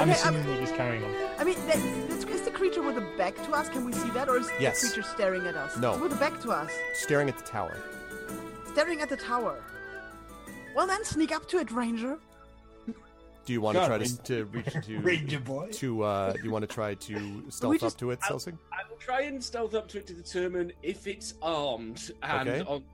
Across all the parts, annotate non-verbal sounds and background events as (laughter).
I'm Okay, assuming I'm- we're just carrying on. I mean, that, that's, is the creature with the back to us? Can we see that, or is Yes. the creature staring at us? No. It's with the back to us, Staring at the tower. staring at the tower. Well, then sneak up to it, Ranger. Do you want to try to, to reach to (laughs) Ranger boy. to uh? Do you want to try to (laughs) stealth just- up to it, Selsig? I will try and stealth up to it to determine if it's armed. And Okay. on,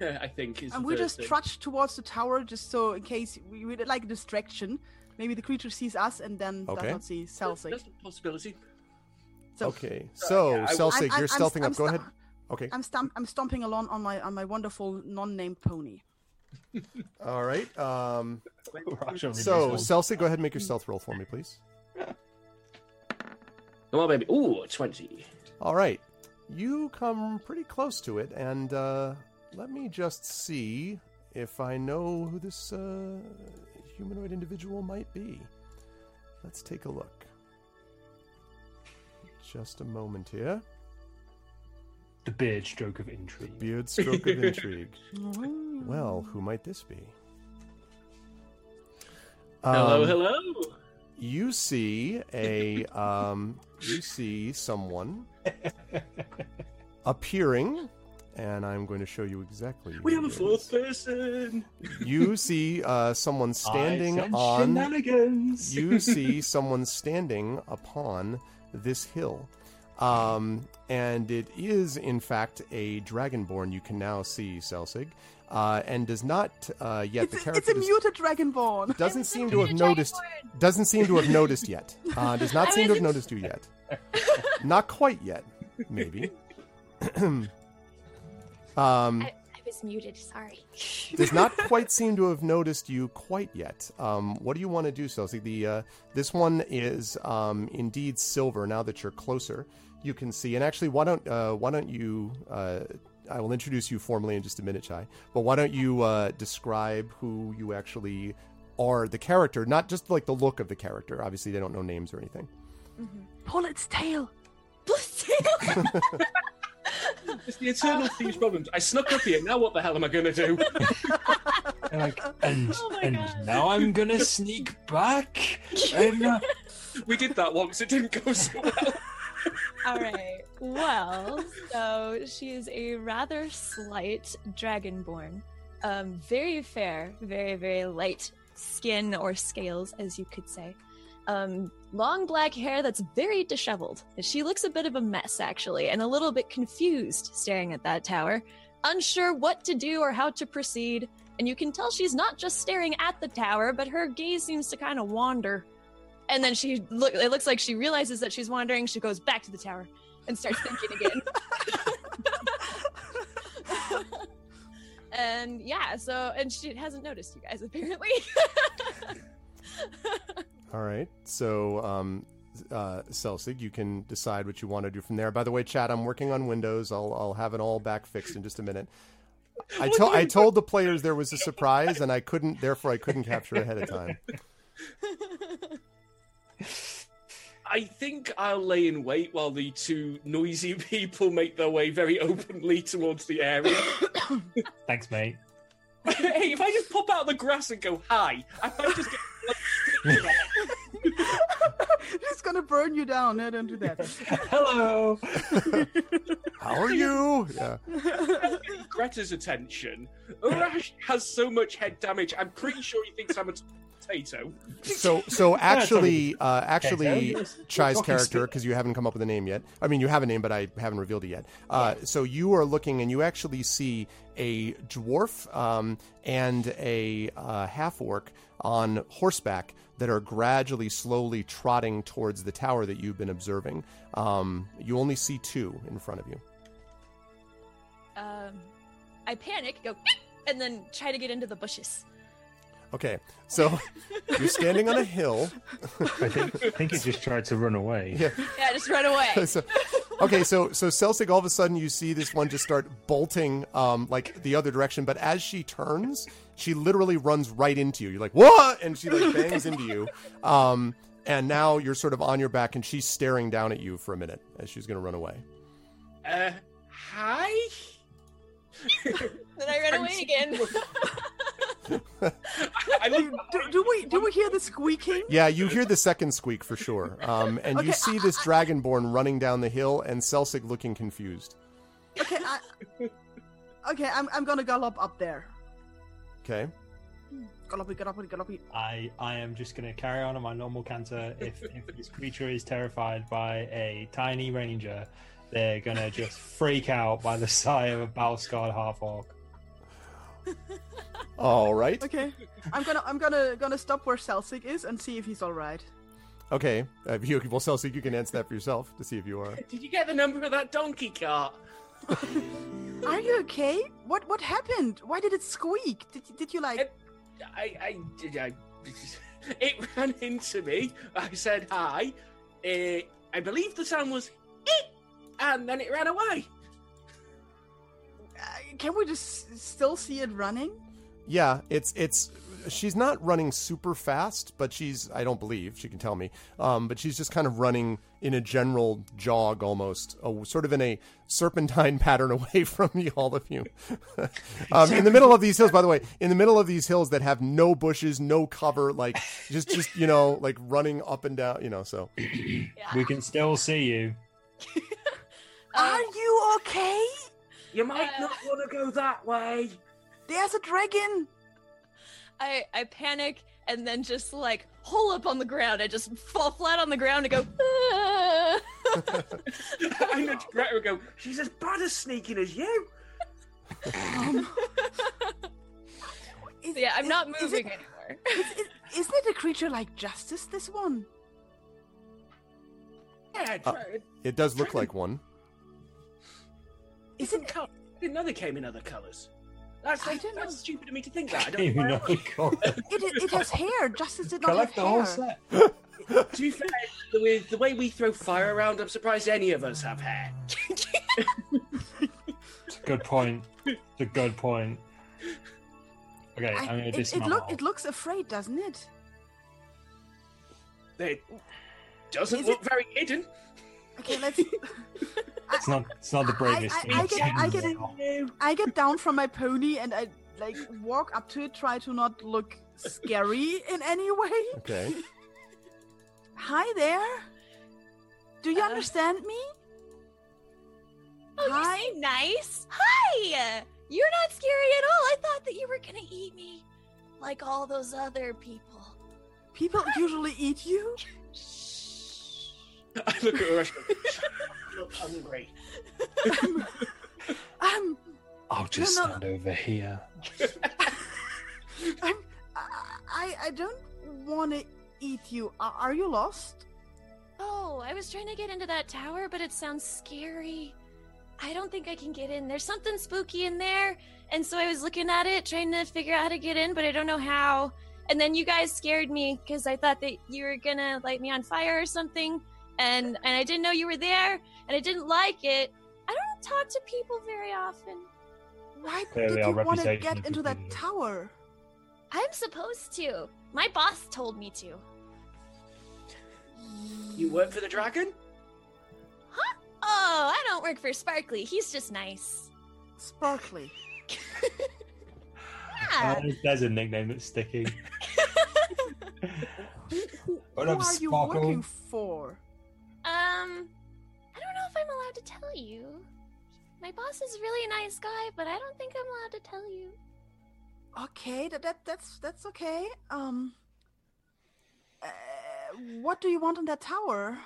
(laughs) I think is And the we just thing. trudge towards the tower, just so in case we, we like a distraction. Maybe the creature sees us and then Okay. does not see That's, Celsic. that's a possibility. So Okay, so yeah, I- Selsig, I'm- I'm- you're I'm- stealthing I'm up. Go sta- ahead. Okay. I'm stomp- I'm stomping along on my on my wonderful non-named pony. All right. Um. So reduces Selsig, go ahead and make your stealth roll for me, please. Come on, baby. Ooh, 20. All right. You come pretty close to it, and uh, let me just see if I know who this uh, humanoid individual might be. Let's take a look. Just a moment here. the beard stroke of intrigue. Beard stroke of (laughs) intrigue. Well, who might this be? Hello, Um, hello. You see a um, you see someone (laughs) appearing, and I'm going to show you exactly. We have a fourth is. person. You see uh, someone standing I on. shenanigans. You see someone standing upon this hill. Um, and it is, in fact, a dragonborn you can now see, Selsig. Uh, and does not uh, yet It's, the a- character it's a does- muted dragonborn. (laughs) doesn't seem to have noticed doesn't seem to have noticed yet uh, does not I seem to have noticed you yet not quite yet maybe (clears throat) um I, I was muted. Sorry. (laughs) does not quite seem to have noticed you quite yet um what do you want to do Celsi? the uh, this one is um indeed silver now that you're closer you can see and actually why don't uh why don't you uh I will introduce you formally in just a minute, Chai. But why don't you uh, describe who you actually are, the character, not just like the look of the character. Obviously, they don't know names or anything. Pull its tail. Pull It's (laughs) (laughs) (laughs) the eternal thieves' problems. I snuck up here. Now what the hell am I going to do? And like, and, Oh and God. now I'm gonna sneak back. And, uh, (laughs) we did that once. It didn't go so well. (laughs) All right. Well, so she is a rather slight dragonborn. Um, very fair, very, very light skin or scales, as you could say. Um, long black hair that's very disheveled. She looks a bit of a mess, actually, and a little bit confused staring at that tower, unsure what to do or how to proceed. And you can tell she's not just staring at the tower, but her gaze seems to kind of wander and then she look it looks like she realizes that she's wandering she goes back to the tower and starts thinking again (laughs) and yeah so and she hasn't noticed you guys apparently (laughs) All right. So, um, uh, Selsig, you can decide what you want to do from there. By the way, Chad, I'm working on Windows. I'll, I'll have it all back fixed in just a minute. I, to- I told the players there was a surprise, and I couldn't. Therefore, I couldn't capture ahead of time. I think I'll lay in wait while the two noisy (laughs) people make their way very openly towards the area. thanks, mate. (laughs) hey, if I just pop out of the grass and go hi, I might just get. (laughs) She's gonna burn you down. No, don't do that. Hello. (laughs) How are you? Yeah. Greta's attention. Urash has so much head damage. I'm pretty sure he thinks I'm a potato. So, so (laughs) actually, uh, actually, Chai's character, because you haven't come up with a name yet. I mean, you have a name, but I haven't revealed it yet. Uh, so you are looking, and you actually see a dwarf um, and a uh, half orc on horseback that are gradually, slowly trotting towards the tower that you've been observing. Um, you only see two in front of you. um i panic go and then try to get into the bushes Okay, so (laughs) you're standing on a hill. I think I think he just tried to run away. Yeah. yeah just run away (laughs) so, okay, so so Celsig, all of a sudden you see this one just start bolting um, like the other direction, but as she turns, she literally runs right into you. You're like, what? And she like bangs into you. Um, and now you're sort of on your back, and she's staring down at you for a minute as she's going to run away. Uh, hi? (laughs) then i run away again I I do, look do, do we do we hear the squeaking? Yeah, you hear the second squeak for sure. Um, and you Okay, see this dragonborn running down the hill and Celsig looking confused. Okay, I, okay, I'm I'm gonna gallop up there. Okay. Gallopy, gallopy, gallopy. I, I am just going to carry on on my normal canter. If, if this creature is terrified by a tiny ranger, they're going to just freak out by the sight of a battle scarred half orc. (laughs) All right. Okay, I'm gonna I'm gonna gonna stop where Celsig is and see if he's all right. Okay. Uh, you, well, Celsig, you can answer that for yourself to see if you are. Did you get the number of that donkey cart? (laughs) Are you okay? What what happened? Why did it squeak? Did did you like? I, I, did I, (laughs) it ran into me. I said hi. Uh, I believe the sound was "Eep," and then it ran away. Can we just still see it running? Yeah, it's it's she's not running super fast, but she's I don't believe she can tell me. Um, but she's just kind of running in a general jog almost, uh, sort of in a serpentine (laughs) pattern away (laughs) from you, all of you. (laughs) um, in the middle of these hills, by the way, in the middle of these hills that have no bushes, no cover, like just just you know, like running up and down, you know. So We can still see you. Are you okay? You might Uh. not want to go that way. There's a dragon. I I panic and then just like hole up on the ground. I just fall flat on the ground and go. "Ah." (laughs) I nudge Greta and go, she's as bad as sneaking as you. Um, (laughs) is- yeah, I'm is- not is moving it- anymore. is- is- Isn't it a creature like Justice? This one. Yeah, Uh, it does look like one. It's in colour. I didn't know they came in other colours. That's, I that's, don't know. stupid of me to think (laughs) that. I don't You know. know, why. It it, it has hair. Justice did not collect the have whole hair. set. (laughs) (laughs) To be fair, with the way we throw fire around, I'm surprised any of us have hair. It's a Good point. It's a good point. Okay, I- I'm going to it, it, dismount. look, it looks afraid, doesn't it? It doesn't Is look very hidden. Okay, let's. (laughs) It's not. It's not the bravest I- I I've get- I get a it. while. I get down from my pony and I like walk up to it, try to not look scary in any way. Okay. (laughs) Hi there. Do you Uh, understand me? Oh, Hi. you seem nice. Hi. You're not scary at all. I thought that you were gonna eat me, like all those other people. People (laughs) usually eat you. (laughs) I look at Rush. look hungry. (laughs) Um, I'll just no. stand over here. (laughs) I'm, I, I don't want to eat you. Are, are you lost? Oh, I was trying to get into that tower, but it sounds scary. I don't think I can get in. There's something spooky in there. And so I was looking at it, trying to figure out how to get in, but I don't know how. And then you guys scared me because I thought that you were gonna light me on fire or something. And and I didn't know you were there, and I didn't like it. I don't talk to people very often. Why Clearly did you want to get into that tower? I'm supposed to. My boss told me to. You work for the dragon? Huh? Oh, I don't work for Sparkly. He's just nice. Sparkly. (laughs) Yeah. Oh, there's a nickname that's sticking. (laughs) Who, who, What who up, are you working for? Tell you. My boss is a really nice guy, but I don't think I'm allowed to tell you. Okay, that, that that's that's okay. Um, uh, what do you want in that tower?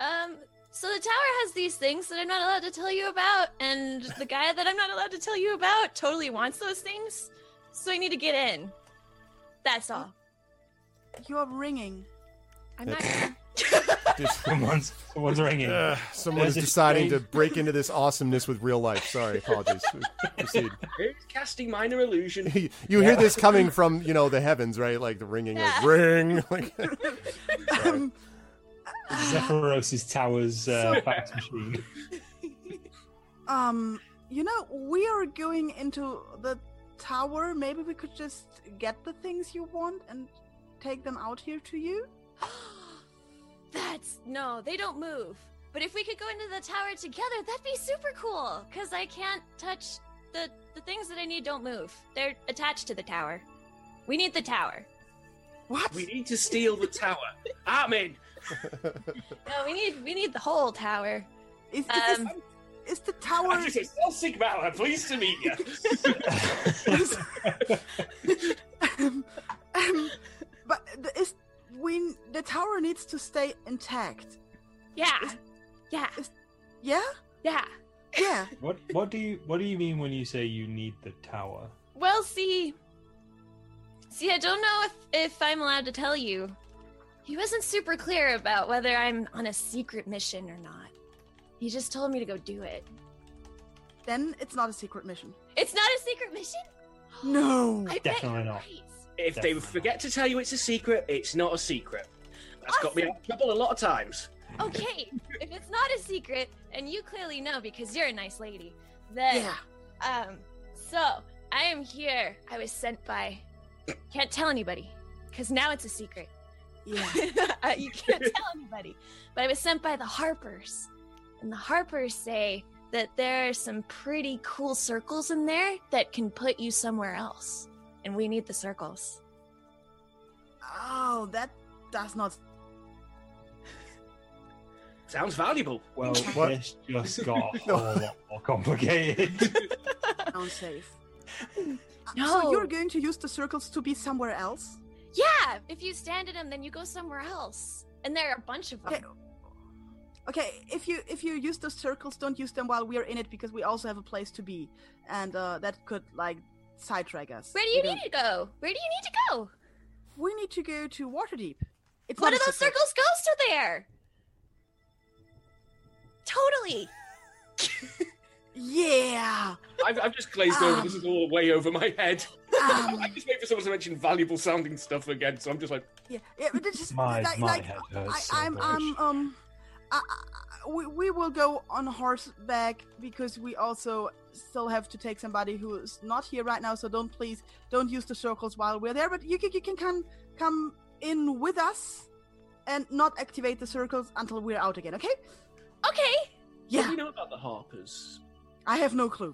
Um, so the tower has these things that I'm not allowed to tell you about, and the guy that I'm not allowed to tell you about totally wants those things, so I need to get in. That's all. You're ringing. I'm not. (laughs) Just, Someone's, someone's ringing. uh, someone is There's a deciding to break into (laughs) this awesomeness with real life. Sorry, apologies. Proceed. Who's casting minor illusion? (laughs) you hear this coming from you know the heavens, right? Like the ringing, like Yeah. ring. Like, Um, Zephyros' tower's uh, fax machine. um, you know, we are going into the tower. Maybe we could just get the things you want and take them out here to you. (gasps) (gasps) (gasps) That's no, they don't move. But if we could go into the tower together, that'd be super cool. Cause I can't touch the the things that I need. Don't move. They're attached to the tower. We need the tower. What? We need to steal the tower. (laughs) I'm. (laughs) No, we need we need the whole tower. Is, is, Um, this, is the tower? I just say, "Well, Sigma, I'm pleased to meet you. (laughs) um, um, but the, is we the tower needs to stay intact. Yeah. Is- Yeah. Yeah. Yeah. Yeah. (laughs) What what do you what do you mean when you say you need the tower? Well, see, see, I don't know if if I'm allowed to tell you. He wasn't super clear about whether I'm on a secret mission or not. He just told me to go do it. then it's not a secret mission. It's not a secret mission. No. (gasps) I bet Definitely you're not. right. If they Definitely. forget to tell you it's a secret, it's not a secret. That's got me out of trouble a lot of times. Okay, if it's not a secret, and you clearly know because you're a nice lady, then Yeah. um, so I am here. I was sent by. Can't tell anybody, because now it's a secret. Yeah. (laughs) Uh, you can't (laughs) tell anybody. But I was sent by the Harpers. And the Harpers say that there are some pretty cool circles in there that can put you somewhere else. And we need the circles. Oh, that does not. Sounds valuable. Well, What? this just got a (laughs) whole lot more complicated. (laughs) sound safe. No. So you're going to use the circles to be somewhere else? Yeah, if you stand in them, then you go somewhere else. And there are a bunch of them. Okay. Okay, if you if you use those circles, don't use them while we're in it because we also have a place to be, and uh, that could like sidetrack us. Where do We you don't- need to go? Where do you need to go? We need to go to Waterdeep. It's One of those secret. circles goes to there. Totally. (laughs) Yeah. I've, I've just glazed over. Um. This is all way over my head. Um, (laughs) I just wait for someone to mention valuable sounding stuff again, so I'm just like, yeah, yeah, but it's just my like, my like head I, so I'm, much. I'm, um, I, I, we, we will go on horseback because we also still have to take somebody who is not here right now. So don't please don't use the circles while we're there. But you can you can come come in with us and not activate the circles until we're out again. Okay? Okay. Yeah. what Yeah. do you know about the Harpers? I have no clue.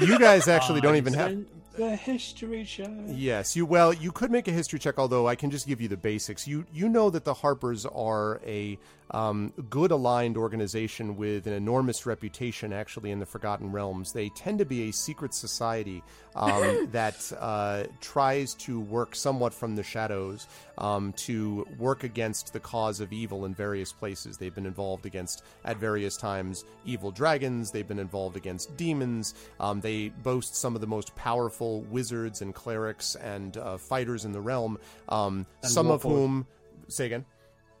You guys actually don't even have. sent the history check. Yes, you well, you could make a history check, although I can just give you the basics. You you know that the Harpers are a um, good aligned organization with an enormous reputation, actually, in the Forgotten Realms. They tend to be a secret society um, (laughs) that uh, tries to work somewhat from the shadows um, to work against the cause of evil in various places. They've been involved against, at various times, evil dragons. They've been involved against demons. Um, they boast some of the most powerful wizards and clerics and uh, fighters in the realm. Um, some of whom, say again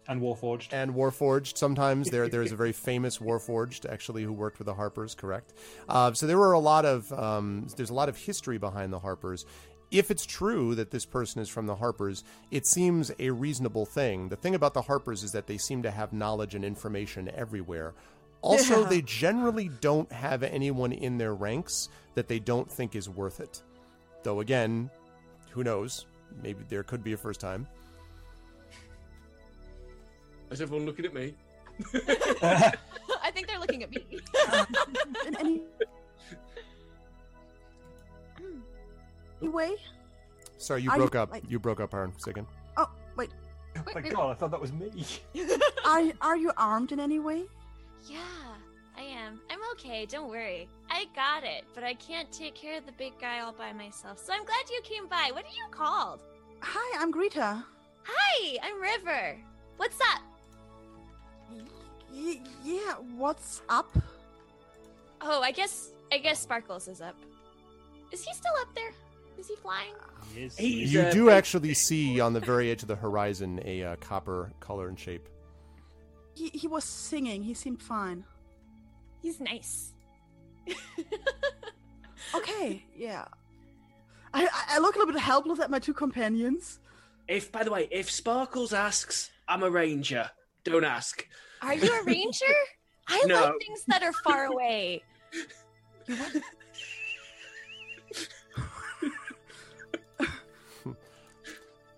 And Warforged. and Warforged. Sometimes there there is a (laughs) very famous Warforged actually who worked with the Harpers. Correct. Uh, so there were a lot of um, there's a lot of history behind the Harpers. If it's true that this person is from the Harpers, it seems a reasonable thing. The thing about the Harpers is that they seem to have knowledge and information everywhere. Also, Yeah. they generally don't have anyone in their ranks that they don't think is worth it. Though again, who knows? Maybe there could be a first time. Is everyone looking at me? (laughs) I think they're looking at me. (laughs) In any hmm. anyway. Sorry, you Are you- broke up. like- You broke up, Aaron. Say again. Oh wait. oh my god, I thought that was me. (laughs) Are are you armed in any way? yeah, I am. I'm okay. Don't worry. I got it, but I can't take care of the big guy all by myself. So I'm glad you came by. What are you called? Hi, I'm Greta. Hi, I'm River. What's up? Y- yeah, what's up? Oh, I guess I guess Sparkles is up. Is he still up there? Is he flying? Yes, He's, You do very- actually see on the very (laughs) edge of the horizon a uh, copper color and shape. He he was singing. He seemed fine. He's nice. (laughs) Okay, yeah. I I- I look a little bit helpless at my two companions. If, by the way, if Sparkles asks, I'm a ranger. Don't ask. Are you a ranger? I (laughs) No. like things that are far away. (laughs)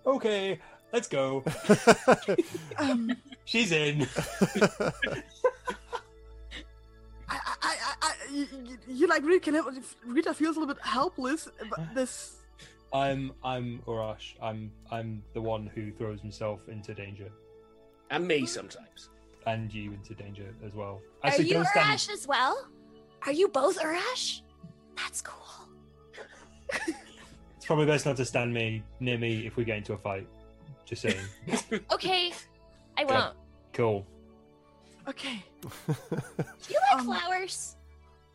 Okay, let's go. (laughs) Um, She's in. I, I, I, I, you, you- you like Rita, can Rita feels a little bit helpless. But this, I'm I'm Urash. I'm I'm the one who throws himself into danger, And me sometimes. and you into danger as well. Are Actually, you don't stand- Urash as well? Are you both Urash? That's cool. It's probably best not to stand me near me if we get into a fight. Just saying. (laughs) Okay, I won't. cool. Okay. (laughs) Do you like Um, flowers?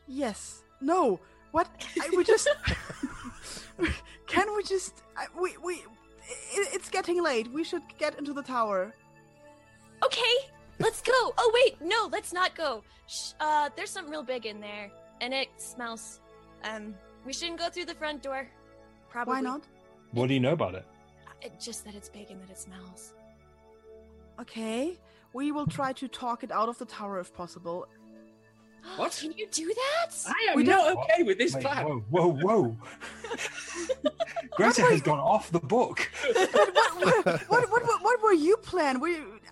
Yes. No. What? I, we just. (laughs) Can we just? I, we we. It, it's getting late. We should get into the tower. Okay, let's go. Oh wait, no, let's not go. Shh, uh, there's something real big in there, and it smells. Um, we shouldn't go through the front door. Probably. Why not? What do you know about it? It, just that it's big and that it smells. Okay. We will try to talk it out of the tower if possible. (gasps) What? Can you do that? I am We not don't- okay with this Wait, plan. whoa, whoa, whoa! (laughs) Greta has gone off the book. what, what, what, what, what, what were you plan? Were you, I- I-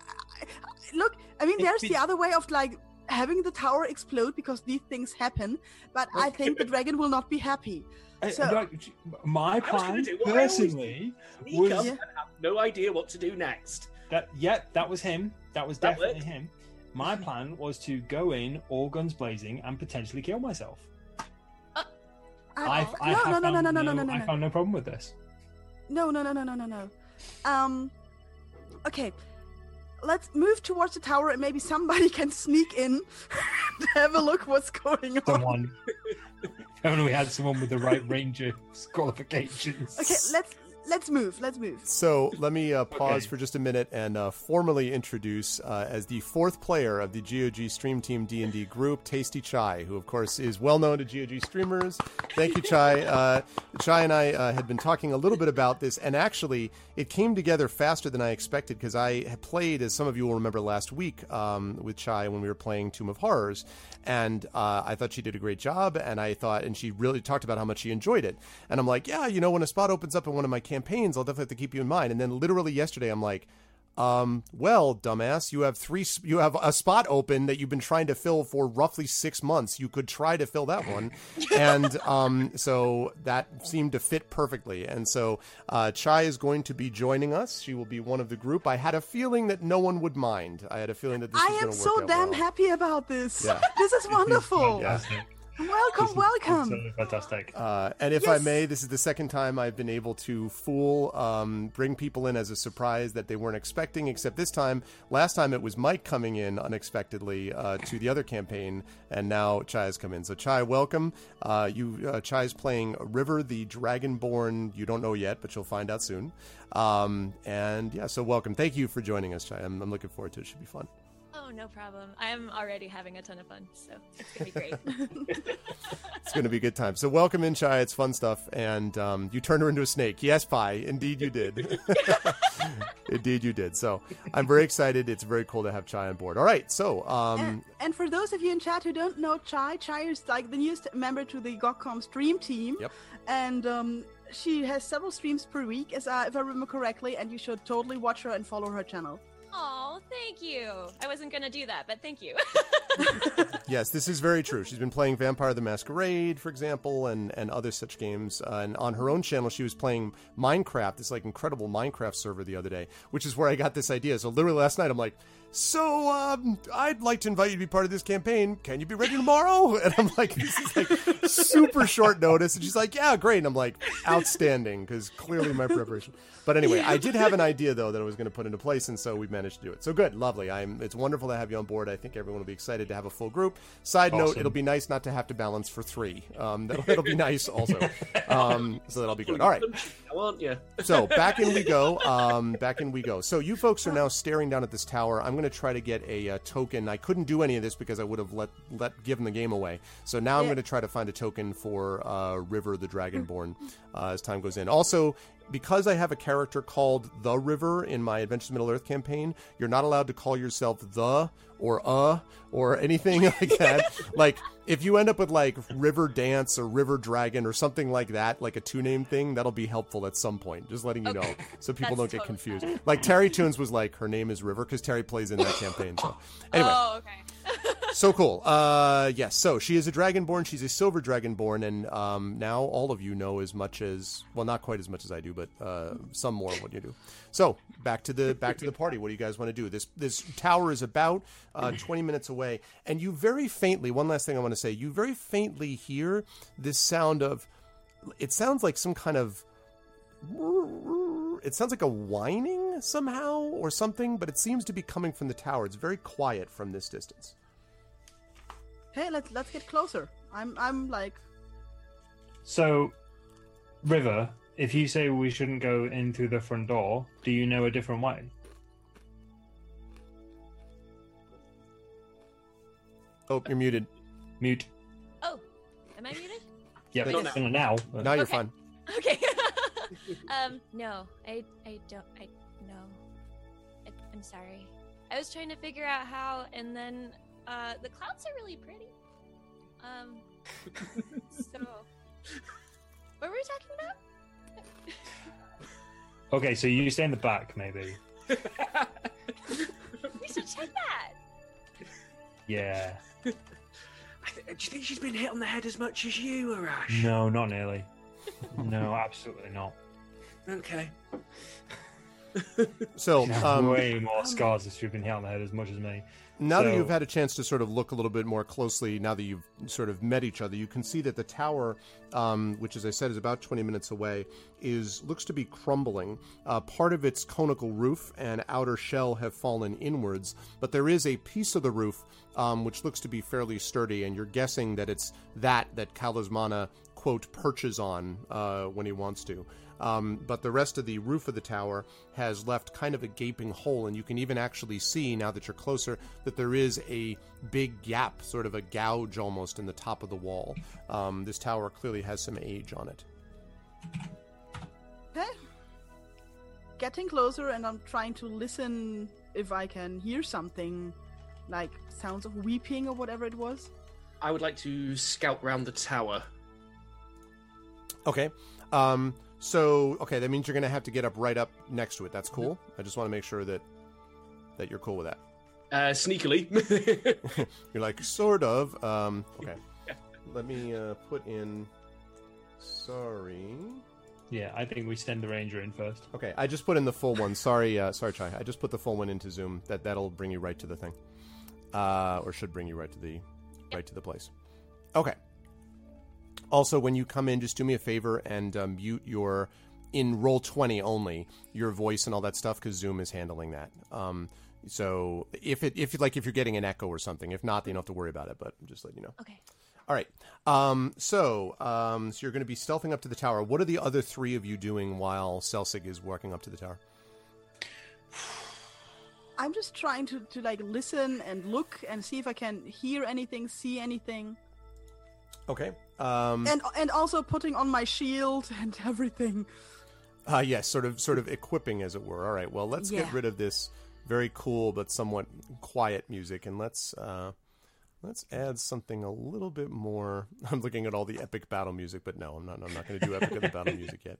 look, I mean, there's the other way of like having the tower explode because these things happen, but I think the dragon will not be happy. I- So- like, my I was plan, do what I always do. personally, was Yeah. no idea what to do next. that. Yeah, that was him. That was That definitely worked. him. My plan was to go in all guns blazing and potentially kill myself. I- I, I no, have no, no, found no, no, no, no, no, I found no problem with this. No, no, no, no, no, no, no. Um, okay. Let's move towards the tower and maybe somebody can sneak in (laughs) to have a look what's going on. Someone, (laughs) if only we had someone with the right range of qualifications. Okay, let's let's move. Let's move. So let me uh, pause Okay. for just a minute and uh, formally introduce, uh, as the fourth player of the GOG Stream Team D and D group, Tasty Chai, who of course is well known to GOG streamers. Thank you, Chai. (laughs) Uh, Chai and I uh, had been talking a little bit about this, and actually, it came together faster than I expected because I played, as some of you will remember, last week um, with Chai when we were playing Tomb of Horrors, and uh, I thought she did a great job, and I thought, and she really talked about how much she enjoyed it, and I'm like, yeah, you know, when a spot opens up in one of my campaigns, I'll definitely have to keep you in mind. And then literally yesterday, I'm like. Um, well, dumbass, you have three, you have a spot open that you've been trying to fill for roughly six months. You could try to fill that one. and, um, so that seemed to fit perfectly. And so, uh, Chai is going to be joining us. She will be one of the group. I had a feeling that no one would mind. I had a feeling that this I was am going to so work out damn well. happy about this. Yeah. (laughs) This is wonderful. Fantastic. Welcome, welcome. absolutely fantastic. Uh, and if I may, this is the second time I've been able to fool, um, bring people in as a surprise that they weren't expecting. Except this time, last time it was Mike coming in unexpectedly uh, to the other campaign, and now Chai has come in. So Chai, welcome. Uh, you, uh, Chai's playing River, the Dragonborn. You don't know yet, but you'll find out soon. Um, and yeah, so welcome. Thank you for joining us, Chai. I'm, I'm looking forward to it. It should be fun. Oh, no problem. I'm already having a ton of fun, so it's gonna be great. (laughs) (laughs) It's going to be a good time. So welcome in, Chai. It's fun stuff. And um, you turned her into a snake. Yes, Pi. Indeed, you did. (laughs) Indeed, you did. So I'm very excited. It's very cool to have Chai on board. All right. So um, and, and for those of you in chat who don't know Chai, Chai is like the newest member to the GOG.com stream team. Yep. And um, she has several streams per week, as I, if I remember correctly, and you should totally watch her and follow her channel. Oh, thank you. I wasn't gonna do that, but thank you. (laughs) yes, this is very true. She's been playing Vampire the Masquerade, for example, and, and other such games. Uh, and on her own channel, she was playing Minecraft, this like incredible Minecraft server the other day, which is where I got this idea. So literally last night, I'm like, so um, I'd like to invite you to be part of this campaign. Can you be ready tomorrow? (laughs) And I'm like, this is like super short notice. And she's like, yeah, great. And I'm like, outstanding, because clearly my preparation. But anyway, I did have an idea though that I was going to put into place, and so we managed to do it. So good, lovely. I'm. It's wonderful to have you on board. I think everyone will be excited to have a full group. Side note, it'll be nice not to have to balance for three. Um, that'll, that'll be nice also. Um, so that'll be good. All right. Now, aren't you? So back in we go. Um, back in we go. So you folks are now staring down at this tower. I'm going to try to get a, uh token. I couldn't do any of this because I would have let let given the game away. So now I'm going to try to find a token for uh, River the Dragonborn (laughs) uh, as time goes in. Also. Because I have a character called the River in my Adventures in Middle Earth campaign, you're not allowed to call yourself the or uh or anything (laughs) like that. like if you end up with like River Dance or River Dragon or something like that, like a two name thing, that'll be helpful at some point. Just letting you know so people That's don't get totally confused. Like Terry Tunes was like her name is River because Terry plays in that campaign. So anyway, Oh, okay. So cool. Uh, yes. So she is a dragonborn. She's a silver dragonborn, and um, now all of you know as much as well, not quite as much as I do, but uh, some more of what you do. So back to the back to the party. What do you guys want to do? This this tower is about uh, twenty minutes away, and you very faintly. One last thing I want to say. You very faintly hear this sound of. It sounds like some kind of. It sounds like a whining somehow or something, but it seems to be coming from the tower. It's very quiet from this distance. Hey, let's let's get closer. I'm I'm like So, River, if you say we shouldn't go in through the front door, do you know a different way? Oh, you're muted. Mute. Oh, am I muted? Yep, Not it's gonna now. but- Now you're Okay. fine. Okay. (laughs) um, no, I, I don't, I, no. I, I'm sorry. I was trying to figure out how, and then, uh, the clouds are really pretty. Um, (laughs) so, what were we talking about? (laughs) Okay, so you stay in the back, maybe. (laughs) We should check that. Yeah. I th- do you think she's been hit on the head as much as you, Arash? No, not nearly. No, absolutely not. Okay. So, She's um, way more scars if she's been hit on the head as much as me. Now that you've had a chance to sort of look a little bit more closely, now that you've sort of met each other, you can see that the tower, um, which, as I said, is about 20 minutes away, is looks to be crumbling. Uh, part of its conical roof and outer shell have fallen inwards, but there is a piece of the roof um, which looks to be fairly sturdy, and you're guessing that it's that that Kalismana quote perches on uh, when he wants to. Um, but the rest of the roof of the tower has left kind of a gaping hole, and you can even actually see now that you're closer that there is a big gap, sort of a gouge almost in the top of the wall. Um, this tower clearly has some age on it. hey, getting closer, and I'm trying to listen if I can hear something, like sounds of weeping or whatever it was. I would like to scout round the tower. Okay. Um, so okay, that means you're going to have to get up right up next to it. That's cool. I just want to make sure that that you're cool with that. Uh, sneakily. (laughs) (laughs) You're like sort of. Um, okay. (laughs) Let me uh, put in. Sorry. Yeah, I think we send the ranger in first. Okay, I just put in the full one. Sorry, uh, sorry, Chai. I just put the full one into Zoom. That that'll bring you right to the thing, uh, or should bring you right to the right to the place. Okay. Also, when you come in, just do me a favor and uh, mute your in roll twenty only your voice and all that stuff because Zoom is handling that. Um, so if it if like if you're getting an echo or something, if not, then you don't have to worry about it. But just let you know. Okay. All right. Um, so, um, so you're going to be stealthing up to the tower. What are the other three of you doing while Celsig is walking up to the tower? (sighs) I'm just trying to, to like listen and look and see if I can hear anything, see anything, Okay. Um, and and also putting on my shield and (laughs) everything. uh, yes, sort of, sort of equipping, as it were. All right. Well, let's get rid of this very cool but somewhat quiet music, and let's uh, let's add something a little bit more. (laughs) I'm looking at all the epic battle music, but no, I'm not. I'm not going to do epic of the battle (laughs) music yet.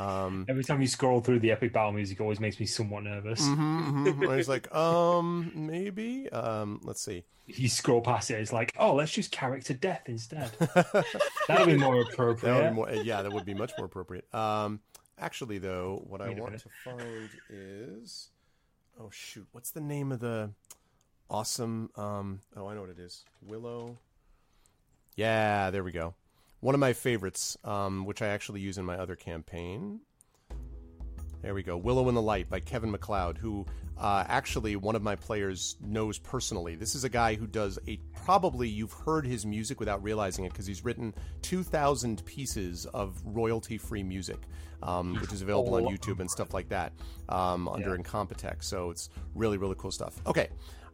Um, Every time you scroll through the epic battle music, it always makes me somewhat nervous. mhm, mhm. I was like, um, maybe. Um, let's see. You scroll past it, it's like, oh, let's just character death instead. (laughs) That'll be more appropriate. (laughs) That would be more, yeah, that would be much more appropriate. Um, actually, though, what I Wait a want minute. to find is, oh shoot, what's the name of the awesome? Um, oh, I know what it is. Willow. Yeah, there we go. One of my favorites, um, which I actually use in my other campaign. There we go. Willow in the Light by Kevin MacLeod, who uh, actually one of my players knows personally. This is a guy who does a probably you've heard his music without realizing it because he's written 2,000 pieces of royalty free music, um, which is available on Oh. YouTube and stuff like that um, under Yeah. Incompetech. So it's really, really cool stuff. Okay.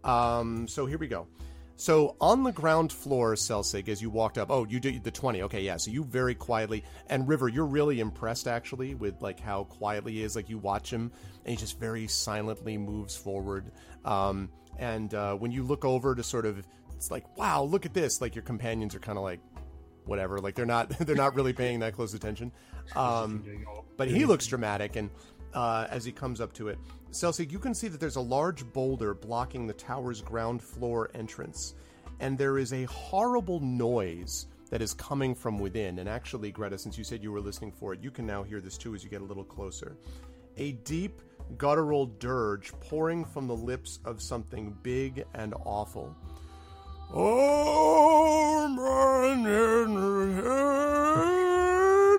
Um, so here we go. So on the ground floor, Celsig, as you walked up, oh, you did the twenty. Okay, yeah. So you very quietly and River, you're really impressed actually with like how quietly he is. Like you watch him, and he just very silently moves forward. Um, and uh, when you look over to sort of, it's like, wow, look at this. Like your companions are kind of like, whatever. Like they're not (laughs) they're not really paying that close attention. Um, but he looks dramatic, and uh, as he comes up to it, Celsig, you can see that there's a large boulder blocking the tower's ground floor entrance, and there is a horrible noise that is coming from within. And actually, Greta, since you said you were listening for it, you can now hear this too as you get a little closer. A deep, guttural dirge pouring from the lips of something big and awful. Oh, my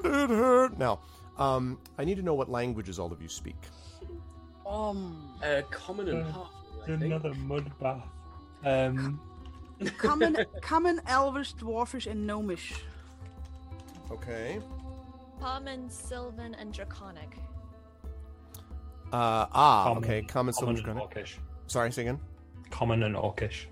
head, it hurt. Now, um, I need to know what languages all of you speak. Um, Uh, common and Uh, half. Another mud bath. Um, common, common, Elvish, Dwarfish, and Gnomish. Okay. Common, Sylvan, and Draconic. Uh, ah, common, okay. Common, common Sylvan and Draconic. orcish. Sorry, say again. Common and orcish.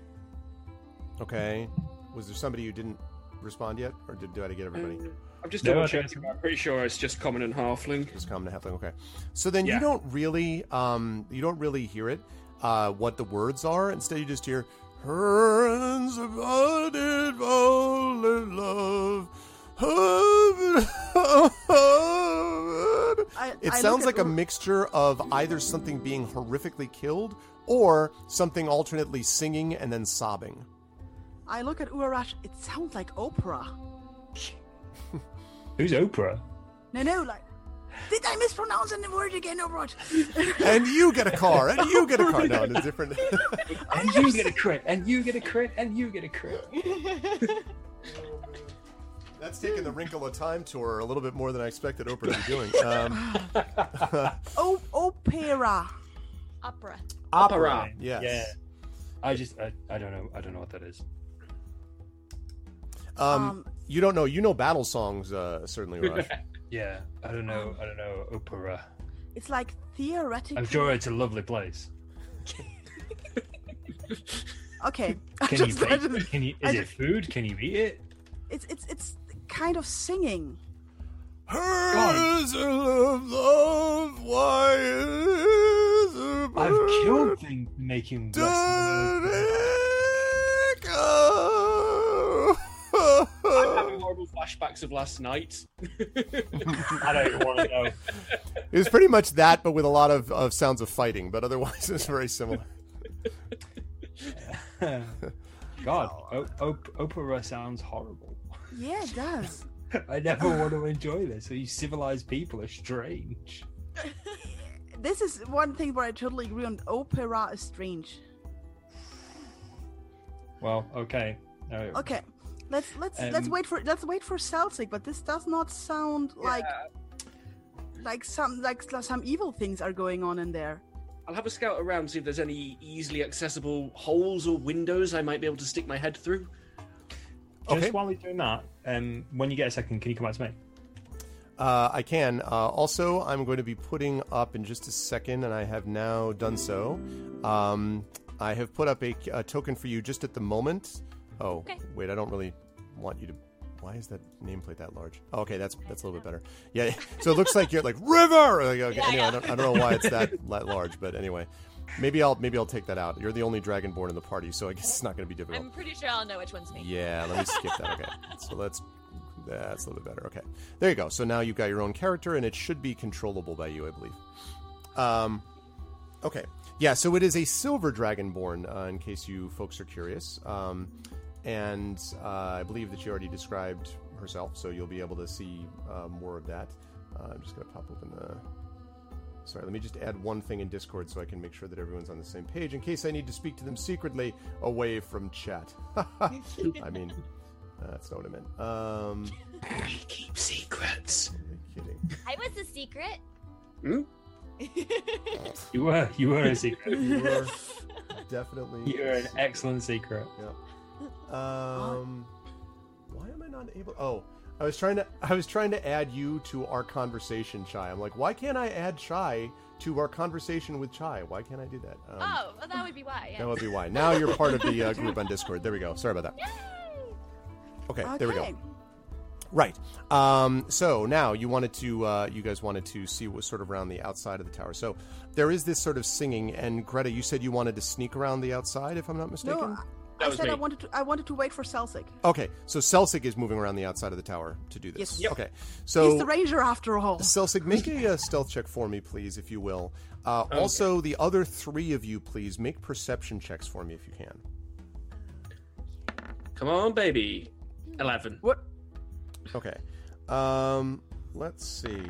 Okay. Was there somebody who didn't respond yet, or did, did I get everybody? Um, I'm just No, double I think checking. I'm pretty sure it's just common and halfling. Just common and halfling. Okay. So then you don't really, um, you don't really hear it, uh, what the words are. Instead, you just hear "Hands of budded violet love." I, It I sounds like a mixture of either something being horrifically killed or something alternately singing and then sobbing. I look at Urarash. It sounds like opera. (laughs) Who's Oprah? No, no, like. Did I mispronounce the word again, or what? (laughs) And you get a car, and you get a car. No, it's different. (laughs) And you get a crit, and you get a crit, and you get a crit. (laughs) That's taking the Wrinkle of Time tour a little bit more than I expected Oprah to be doing. Um, O- opera. Opera. Opera. Yes. Yeah. I just, I, I don't know, I don't know what that is. Um, Um, you don't know. You know battle songs, uh, certainly, Rush. (laughs) Yeah, I don't know, I don't know opera. It's like theoretically. I'm sure it's a lovely place. (laughs) Okay. I Can you, just- I bake, just- can you? I Is it just- food? Can you eat it? It's it's it's kind of singing. Hers of love, why is a I've killed things making done Western. Echo? I'm having horrible flashbacks of last night. I don't even want to know. It was pretty much that, but with a lot of, of sounds of fighting. But otherwise, (laughs) it's very similar. (laughs) God, o- op- opera sounds horrible. Yeah, it does. (laughs) I never want to enjoy this. These civilized people are strange. this is one thing where I totally agree on. Opera is strange. Well, okay. Okay, let's let's let's Um, wait for let's wait for Celtic, but this does not sound like like some like some evil things are going on in there. I'll have a scout around see if there's any easily accessible holes or windows I might be able to stick my head through. Just Okay. while he's doing that, um, when you get a second, can you come out to me? Uh, I can. Uh, also, I'm going to be putting up in just a second, and I have now done so. Um, I have put up a, a token for you just at the moment. Oh, Okay. wait, I don't really want you to. Why is that nameplate that large? Oh, okay, that's that's a little bit better. Yeah, (laughs) so it looks like you're like river. Like, okay, Yeah, anyway, yeah. I, don't, I don't know why it's that (laughs) that large, but anyway, maybe I'll maybe I'll take that out. You're the only dragonborn in the party, so I guess it's not going to be difficult. I'm pretty sure I'll know which one's me. Yeah, let me skip that. Okay, (laughs) so let's. That's a little bit better. Okay, there you go. So now you've got your own character, and it should be controllable by you, I believe. Um, okay, yeah. So it is a silver dragonborn, uh, in case you folks are curious. Um, and uh, I believe that she already described herself, so you'll be able to see uh, more of that. Uh, I'm just gonna pop open the. Sorry, let me just add one thing in Discord so I can make sure that everyone's on the same page in case I need to speak to them secretly away from chat. (laughs) I mean, that's not what I meant. Um, I Keep secrets. I'm kidding. I was a secret. Hmm? You were, you were a secret. You were, Definitely. you were an excellent secret. Um, why am I not able? Oh, I was trying to. I was trying to add you to our conversation, Chai. I'm like, why can't I add Chai to our conversation with Chai? Why can't I do that? Um, oh, well, that would be why. Yeah. That would be why. Now you're part of the uh, group on Discord. There we go. Sorry about that. Yay! Okay, Okay. there we go. Right. Um, so now you wanted to, uh, you guys wanted to see what was sort of around the outside of the tower. So there is this sort of singing, and Greta, you said you wanted to sneak around the outside, if I'm not mistaken. No, That I was said I wanted to. I wanted to wait for Celtic. Okay, so Celsic is moving around the outside of the tower to do this. Yes. Yep. Okay, so He's the ranger after all. Celsic, make a uh, stealth check for me, please, if you will. Uh, Also, the other three of you, please make perception checks for me if you can. Come on, baby. 11. What? Okay. Um, let's see.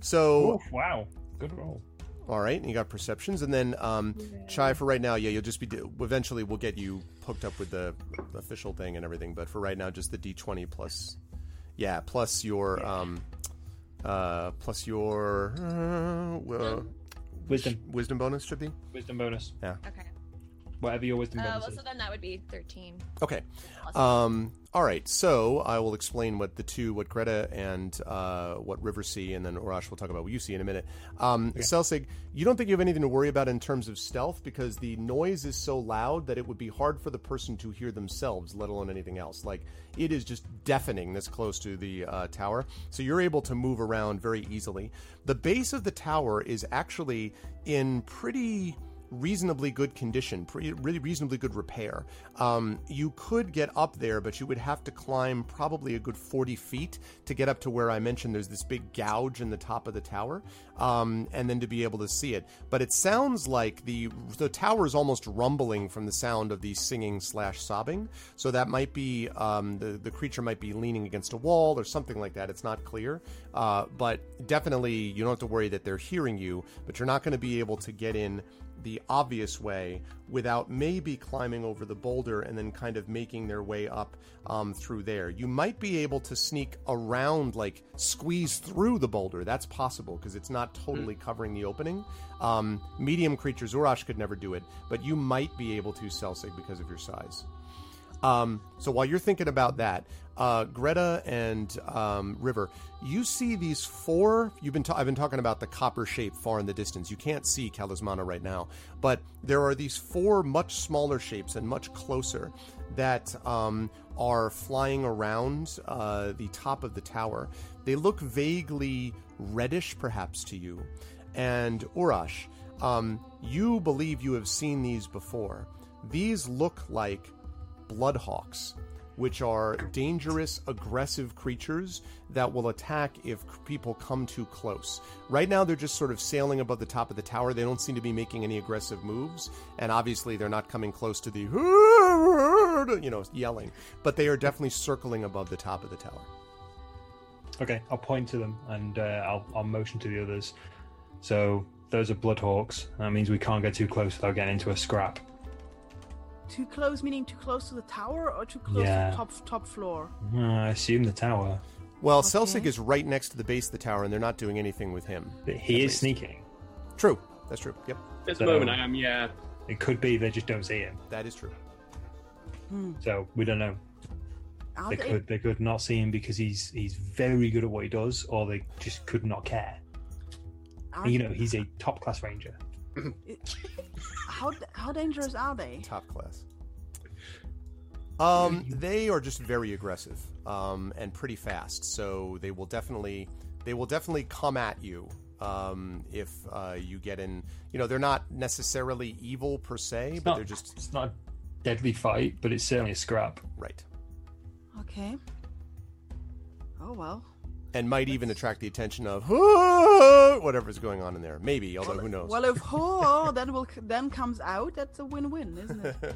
So, Oof, wow, good roll. All right, and you got perceptions, and then um, Chai. For right now, yeah, you'll just be. Eventually, we'll get you hooked up with the official thing and everything. But for right now, just the D twenty plus, yeah, plus your um, uh, plus your uh, uh, Wisdom, wisdom bonus should be. wisdom bonus, Yeah. Okay. whatever your wisdom Uh, bonus well, is. so then that would be 13. Okay. plus Um, all right, so I will explain what the two, what Greta and uh, what River see, and then Urash will talk about what you see in a minute. Um, Selsig, you don't think you have anything to worry about in terms of stealth because the noise is so loud that it would be hard for the person to hear themselves, let alone anything else. Like it is just deafening this close to the uh, tower, so you're able to move around very easily. The base of the tower is actually in pretty reasonably good condition, pretty, really reasonably good repair. Um, you could get up there, but you would have to climb probably a good 40 feet to get up to where I mentioned there's this big gouge in the top of the tower, um, and then to be able to see it. But it sounds like the the tower is almost rumbling from the sound of the singing slash sobbing. So that might be um, the the creature might be leaning against a wall or something like that. It's not clear, uh, but definitely you don't have to worry that they're hearing you. But you're not going to be able to get in the obvious way without maybe climbing over the boulder and then kind of making their way up um, through there. You might be able to sneak around, like squeeze through the boulder. That's possible because it's not totally covering the opening. Um, medium creatures, Urash could never do it, but you might be able to, Selsig, because of your size. Um, so while you're thinking about that, uh, Greta and um, River, you see these four. You've been ta- I've been talking about the copper shape far in the distance. You can't see Kalismana right now, but there are these four much smaller shapes and much closer that um, are flying around uh, the top of the tower. They look vaguely reddish, perhaps to you. And Urash, um, you believe you have seen these before. These look like bloodhawks, which are dangerous, aggressive creatures that will attack if people come too close. Right now, they're just sort of sailing above the top of the tower. They don't seem to be making any aggressive moves, and obviously, they're not coming close to the, you know, yelling. But they are definitely circling above the top of the tower. Okay, I'll point to them and uh, I'll, I'll motion to the others. So those are bloodhawks. That means we can't get too close without getting into a scrap. Too close, meaning too close to the tower, or too close Yeah. to the top top floor? Uh, I assume the tower. Well, Okay. Selsig is right next to the base of the tower, and they're not doing anything with him. But he is least. sneaking. True. That's true. Yep, At the So- moment, I am, yeah. It could be they just don't see him. that is true. So we don't know. Are They they? could they could not see him because he's he's very good at what he does, or they just could not care. Are You know, he's a top class ranger. (laughs) (laughs) how how dangerous are they? top class. Um, they are just very aggressive, um, and pretty fast. So they will definitely, they will definitely come at you. Um, if uh, you get in, you know, they're not necessarily evil per se, It's but not, they're just it's not a deadly fight, but it's certainly a scrap. right, Okay. Oh well. And might even attract the attention of whatever's going on in there. Maybe, although who knows? Well, if (laughs) horror then will then comes out, that's a win-win, isn't it? (laughs)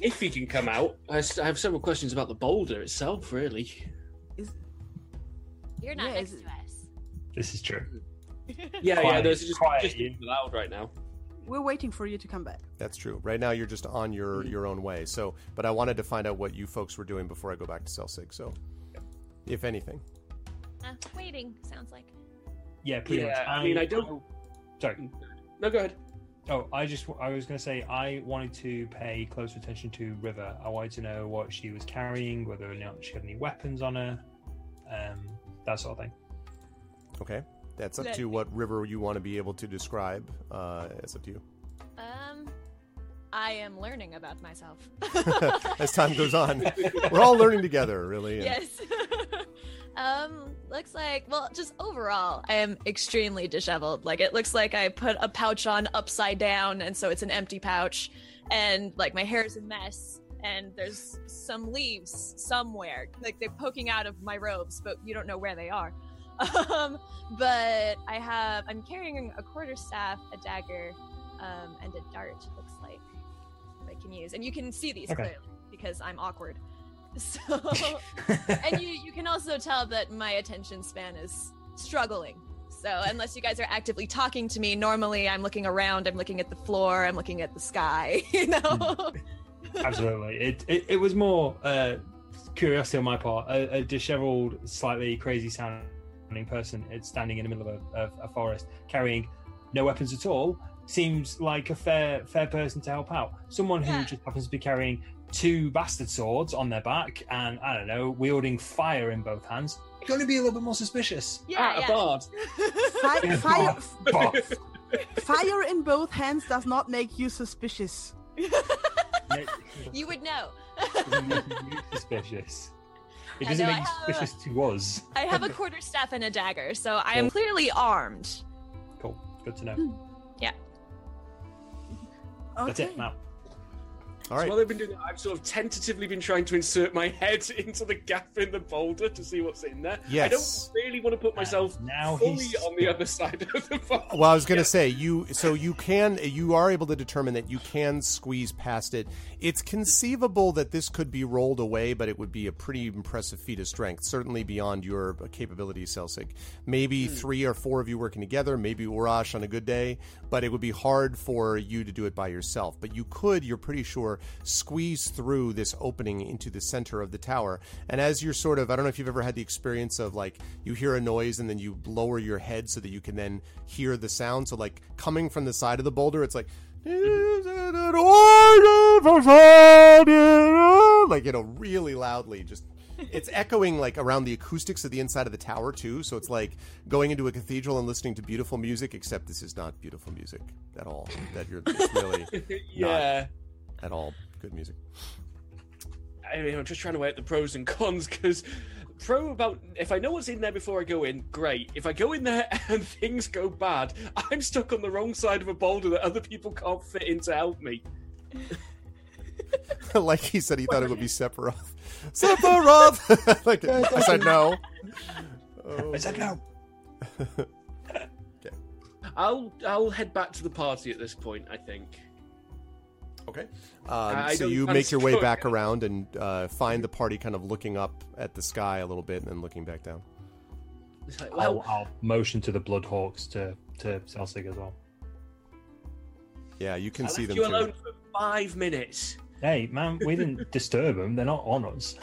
If he can come out, I have several questions about the boulder itself, really. Is You're not Yeah, next is to us. This is true. (laughs) Yeah, yeah, Quiet, those are just, quiet, just you. loud right now. we're waiting for you to come back. That's true. Right now, you're just on your mm. your own way. So, but I wanted to find out what you folks were doing before I go back to Celsig. So, if anything, Uh, waiting, sounds like. Yeah, pretty Yeah, much. I mean, I don't- Sorry. No, go ahead. Oh, I just I was going to say I wanted to pay close attention to River. I wanted to know what she was carrying, whether or not she had any weapons on her, um, that sort of thing. okay, that's up Let to me- what river you want to be able to describe. Uh, it's up to you. Um, I am learning about myself. (laughs) As time goes on, (laughs) we're all learning together, really. yes. (laughs) um, looks like well, just overall, I am extremely disheveled. Like it looks like I put a pouch on upside down, and so it's an empty pouch, and like my hair is a mess. And there's some leaves somewhere, like they're poking out of my robes, but you don't know where they are. (laughs) Um, but I have, I'm carrying a quarter staff, a dagger, um, and a dart. Looks like I can use, and you can see these Okay. clearly. because I'm awkward. (laughs) So, and you you can also tell that my attention span is struggling. So unless you guys are actively talking to me, normally I'm looking around, I'm looking at the floor, I'm looking at the sky. (laughs) You know. Absolutely. It, it it was more uh, curiosity on my part. A, a disheveled, slightly crazy sounding person it's standing in the middle of a, of a forest carrying no weapons at all seems like a fair fair person to help out. Someone who Yeah. just happens to be carrying two bastard swords on their back and I don't know, wielding fire in both hands. Going to be a little bit more suspicious. yeah, ah, yeah. a bard. Fi- (laughs) fire, Buff. fire in both hands does not make you suspicious. You would know. Doesn't make you suspicious. It doesn't know, make you have a- suspicious to us. I have a quarter staff and a dagger, so I am clearly armed. Cool. Good to know. Okay. That's it. Now. All So while they've been doing that, I've sort of tentatively been trying to insert my (laughs) head into the gap in the boulder to see what's in there. Yes. I don't really want to put myself And now fully he's on the other side of the boulder. Well, I was going to Yeah. say you. So you can, you are able to determine that you can squeeze past it. It's conceivable that this could be rolled away, but it would be a pretty impressive feat of strength, certainly beyond your capabilities, Celsig. Maybe hmm. three or four of you working together, maybe Urash on a good day, but it would be hard for you to do it by yourself. But you could, you're pretty sure, squeeze through this opening into the center of the tower. And as you're sort of, I don't know if you've ever had the experience of like you hear a noise and then you lower your head so that you can then hear the sound. So like coming from the side of the boulder, it's like. Like you know, really loudly, just it's echoing like around the acoustics of the inside of the tower too. So it's like going into a cathedral and listening to beautiful music, except this is not beautiful music at all. That you're really (laughs) yeah. at all good music. I mean, I'm just trying to weigh out the pros and cons because pro about if I know what's in there before I go in, great. If I go in there (laughs) and things go bad, I'm stuck on the wrong side of a boulder that other people can't fit in to help me. (laughs) like he said, he thought it would be Sephiroth. (laughs) Sephiroth. like I said no. Oh, I said no. I'll I'll head back to the party at this point. I think. Okay. Um, I so you (laughs) make your way understand. back around and uh, find the party kind of looking up at the sky a little bit and then looking back down. It's like, I'll, I'll motion to the Bloodhawks to to Celsig as well. Yeah, you can I see left them you too. alone for five minutes. Hey, man, we didn't (laughs) disturb them. They're not on us.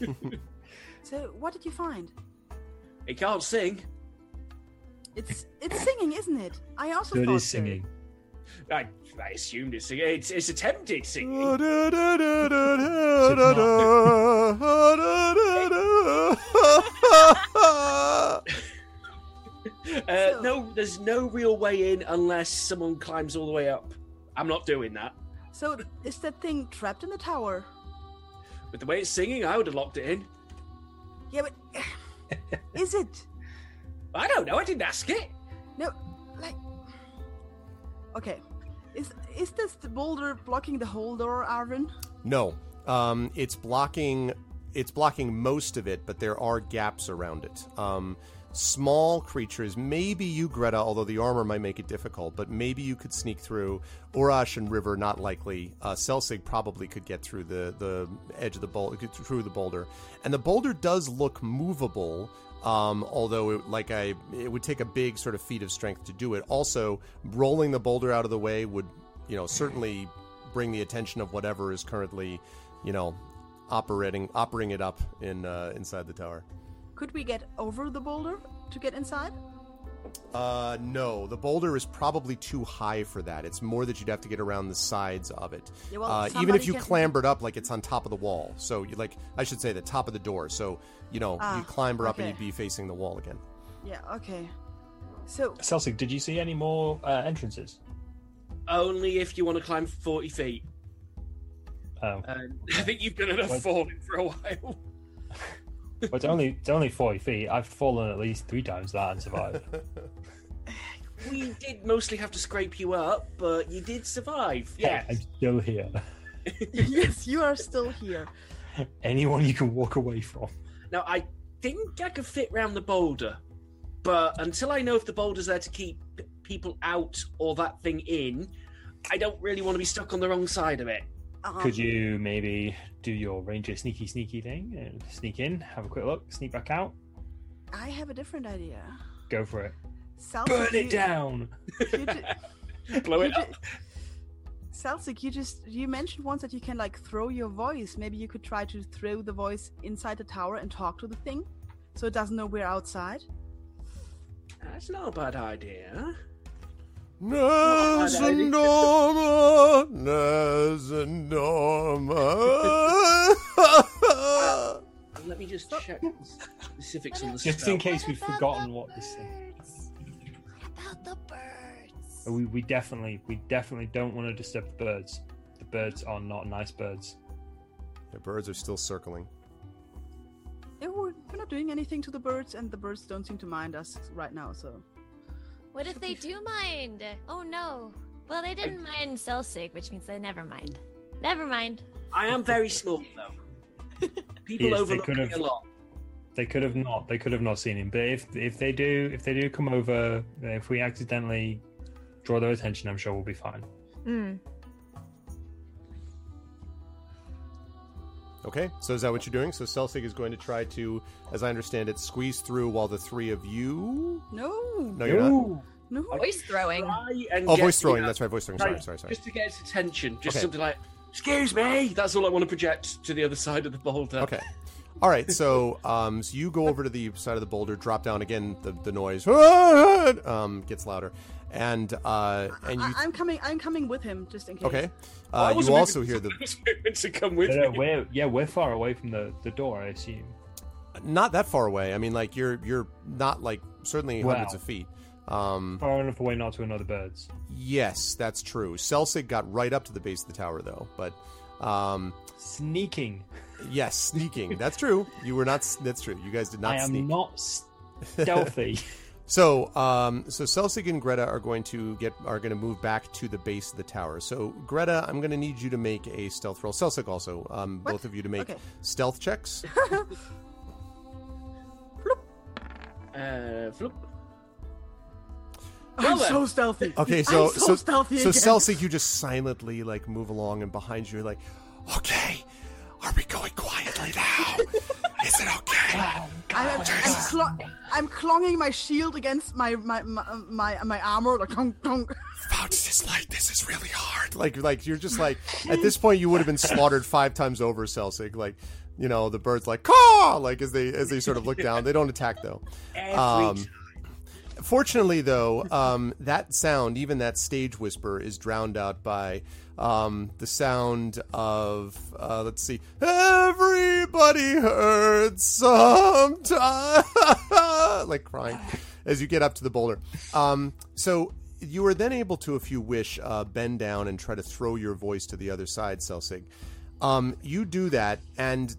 (laughs) So, what did you find? He can't sing. It's it's singing, isn't it? I also So it thought is so. Singing. I, I assumed it's singing. It's, it's attempted singing. (laughs) (laughs) Uh, So- no, there's no real way in unless someone climbs all the way up. I'm not doing that. So, is that thing trapped in the tower? With the way it's singing, I would have locked it in. Yeah, but (sighs) is it? I don't know. I didn't ask it. No, like. Okay, is is this boulder blocking the whole door, Arvin? No, um, it's blocking. It's blocking most of it, but there are gaps around it. Um, small creatures, maybe you, Greta, although the armor might make it difficult, but maybe you could sneak through. Urash and River, not likely. Uh, Celsig probably could get through the, the edge of the boulder, through the boulder, and the boulder does look movable. Um, although, it, like I, it would take a big sort of feat of strength to do it. Also, rolling the boulder out of the way would, you know, certainly bring the attention of whatever is currently, you know, operating operating it up in uh, inside the tower. Could we get over the boulder to get inside? Uh, no, the boulder is probably too high for that. It's more that you'd have to get around the sides of it. Yeah, well, uh, even if you can- clambered up, like it's on top of the wall. So, you like I should say, the top of the door. So, you know, Ah, you clamber up and you'd be facing the wall again. Yeah. Okay. So, Celsig, did you see any more uh, entrances? Only if you want to climb 40 feet. Oh, And (laughs) I think you've done enough What? falling for a while. But it's only it's only forty feet. I've fallen at least three times that and survived. (laughs) We did mostly have to scrape you up, but you did survive. Yeah. I'm still here. (laughs) yes, you are still here. Anyone you can walk away from. Now, I think I could fit round the boulder, but until I know if the boulder's there to keep people out or that thing in, I don't really want to be stuck on the wrong side of it. Um, Could you maybe do your ranger sneaky sneaky thing and sneak in, have a quick look, sneak back out, I have a different idea. go for it, Celsig, burn you- it down. you ju- (laughs) Blow you it up. ju- Celsig, you just you mentioned once that you can like throw your voice. Maybe you could try to throw the voice inside the tower and talk to the thing, so it doesn't know we're outside. That's not a bad idea. Nesendorma, Nesendorma. Let me just check specifics on the Just spell. in case we've forgotten what this thing. About the birds? We, we definitely we definitely don't want to disturb the birds. The birds are not nice birds. the birds are still circling. We're, we're not doing anything to the birds, and the birds don't seem to mind us right now. So What if they do mind? Oh no. Well, they didn't mind Celsig, which means they never mind. Never mind. I am very small though. (laughs) People Yes, they overlook could me have- a lot. They could have not. They could have not seen him. But if if they do, if they do come over, if we accidentally draw their attention, I'm sure we'll be fine. Mm. Okay, so is that what you're doing? So Celsig is going to try to, as I understand it, squeeze through while the three of you. no, No, you're not. no. Voice throwing. Oh, get, voice you throwing. know, That's right, voice throwing. try- Sorry, sorry, sorry. Just to get its attention. Just Okay. something like, "Excuse me." That's all I want to project to the other side of the boulder. Okay. All right, so (laughs) um, so you go over to the side of the boulder, drop down again. The, the noise (laughs) um, gets louder, and uh, and you I, I'm coming. I'm coming with him just in case. okay. Uh, you also hear the (laughs) I to come with But, uh, we're yeah, we're far away from the, the door. I assume. not that far away. I mean, like you're you're not like certainly Wow. hundreds of feet. Um, Far enough away not to another birds. yes, that's true. Celsig got right up to the base of the tower, though. But um, Sneaking. yes, sneaking. That's true. You were not. That's true. You guys did not I am sneak. not stealthy. (laughs) So, um, so Celsig and Greta are going to get are going to move back to the base of the tower. So, Greta, I'm going to need you to make a stealth roll. Celsig also, um, both of you to make Okay. stealth checks. (laughs) Uh, floop. I'm Well so stealthy. Okay, so I'm so, stealthy so again. Celsig, you just silently like move along, and behind you, you're like, okay, are we going quietly now? (laughs) Is it okay? I'm, I'm, clo- I'm clonging my shield against my my my my, my armor. Like, clunk, clunk. Found this light. This is really hard. Like, like you're just like at this point you would have been slaughtered five times over, Celsig. Like, you know, the birds like caw, like as they as they sort of look down. They don't attack though. Um. Fortunately, though, um, that sound, even that stage whisper, is drowned out by um, the sound of, uh, let's see, everybody hurts sometime, (laughs) like crying as you get up to the boulder. Um, so you are then able to, if you wish, uh, bend down and try to throw your voice to the other side, Celsig. Um, you do that, and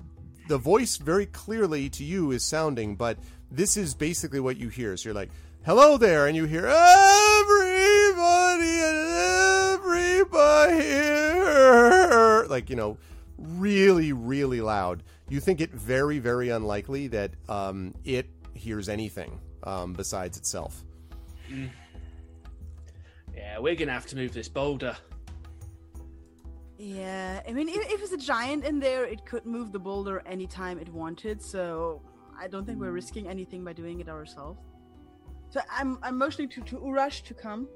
the voice very clearly to you is sounding, but this is basically what you hear. So you're like, hello there, and you hear everybody and everybody here. Like, you know, really, really loud. You think it very, very unlikely that um, it hears anything um, besides itself. Yeah, we're gonna have to move this boulder. Yeah, I mean, if, if it's a giant in there, it could move the boulder anytime it wanted. So I don't think we're risking anything by doing it ourselves. So I'm I'm motioning to to Urash to come.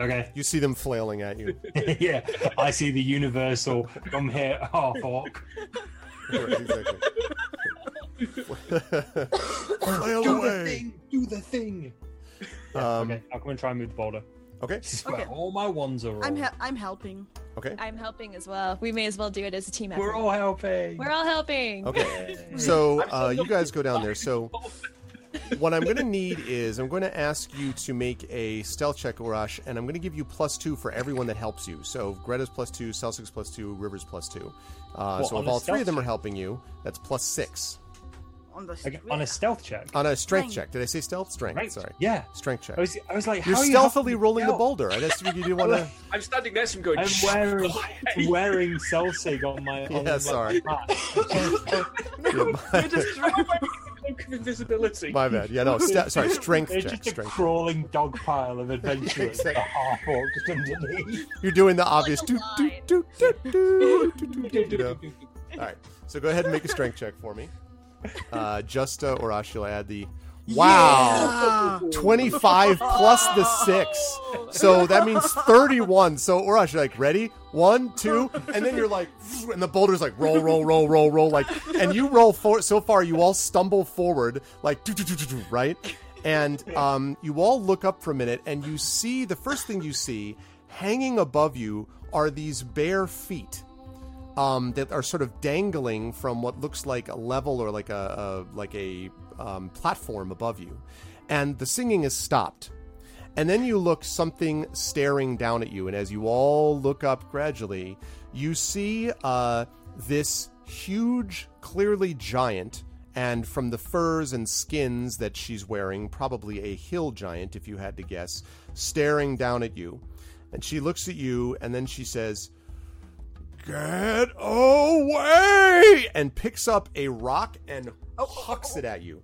Okay. You see them flailing at you. (laughs) yeah, I see the universal come here half orc. Right, exactly. (laughs) Flail Do the thing. Do the thing. Um, okay, I'll come and try and move the boulder. Okay. This is where Okay. all my ones are. I'm rolled. hel- I'm helping. Okay. I'm helping as well. We may as well do it as a team effort. We're all helping. We're all helping. Okay. So uh, you guys go down there. So (laughs) what I'm going to need is I'm going to ask you to make a stealth check, Urash, and I'm going to give you plus two for everyone that helps you. So Greta's plus two, Celsig's plus two, Rivers plus two. Uh, What, so on if a all three of stealth them are helping you, that's plus six On the Okay, on a stealth check. on a strength Strength. check. Did I say stealth? Strength. Right. Sorry. Yeah. Strength check. I was, I was like, You're how are you stealthily helping rolling the boulder. I just figured you didn't want to. I'm standing next to him going. I'm wearing wearing Celsig on my. On Yeah, my sorry. back. You're just cloak of invisibility. My bad. Yeah, no. St- sorry, strength It's check. just a Strength. crawling dog pile of adventurers. exactly. The half orc just underneath. You're doing the obvious. Like a do, do, do, do, do, do, do, do, do. All right. So go ahead and make a strength check for me. Uh, Justa or Ashila add the. Wow. 25 plus the 6. So that means 31. So Urash, you're like, ready? One, two, and then you're like, (laughs) and the boulder's like, roll, roll, roll, roll, roll, like, and you roll for so far, you all stumble forward, like, right? And um, you all look up for a minute, and you see the first thing you see hanging above you are these bare feet um, that are sort of dangling from what looks like a level or like a, a like a um, platform above you, and the singing is stopped. And then you look something staring down at you, and as you all look up gradually, you see uh, this huge, clearly giant, and from the furs and skins that she's wearing, probably a hill giant, if you had to guess, staring down at you. And she looks at you, and then she says, Get away! And picks up a rock and oh, oh, hucks oh, it at you.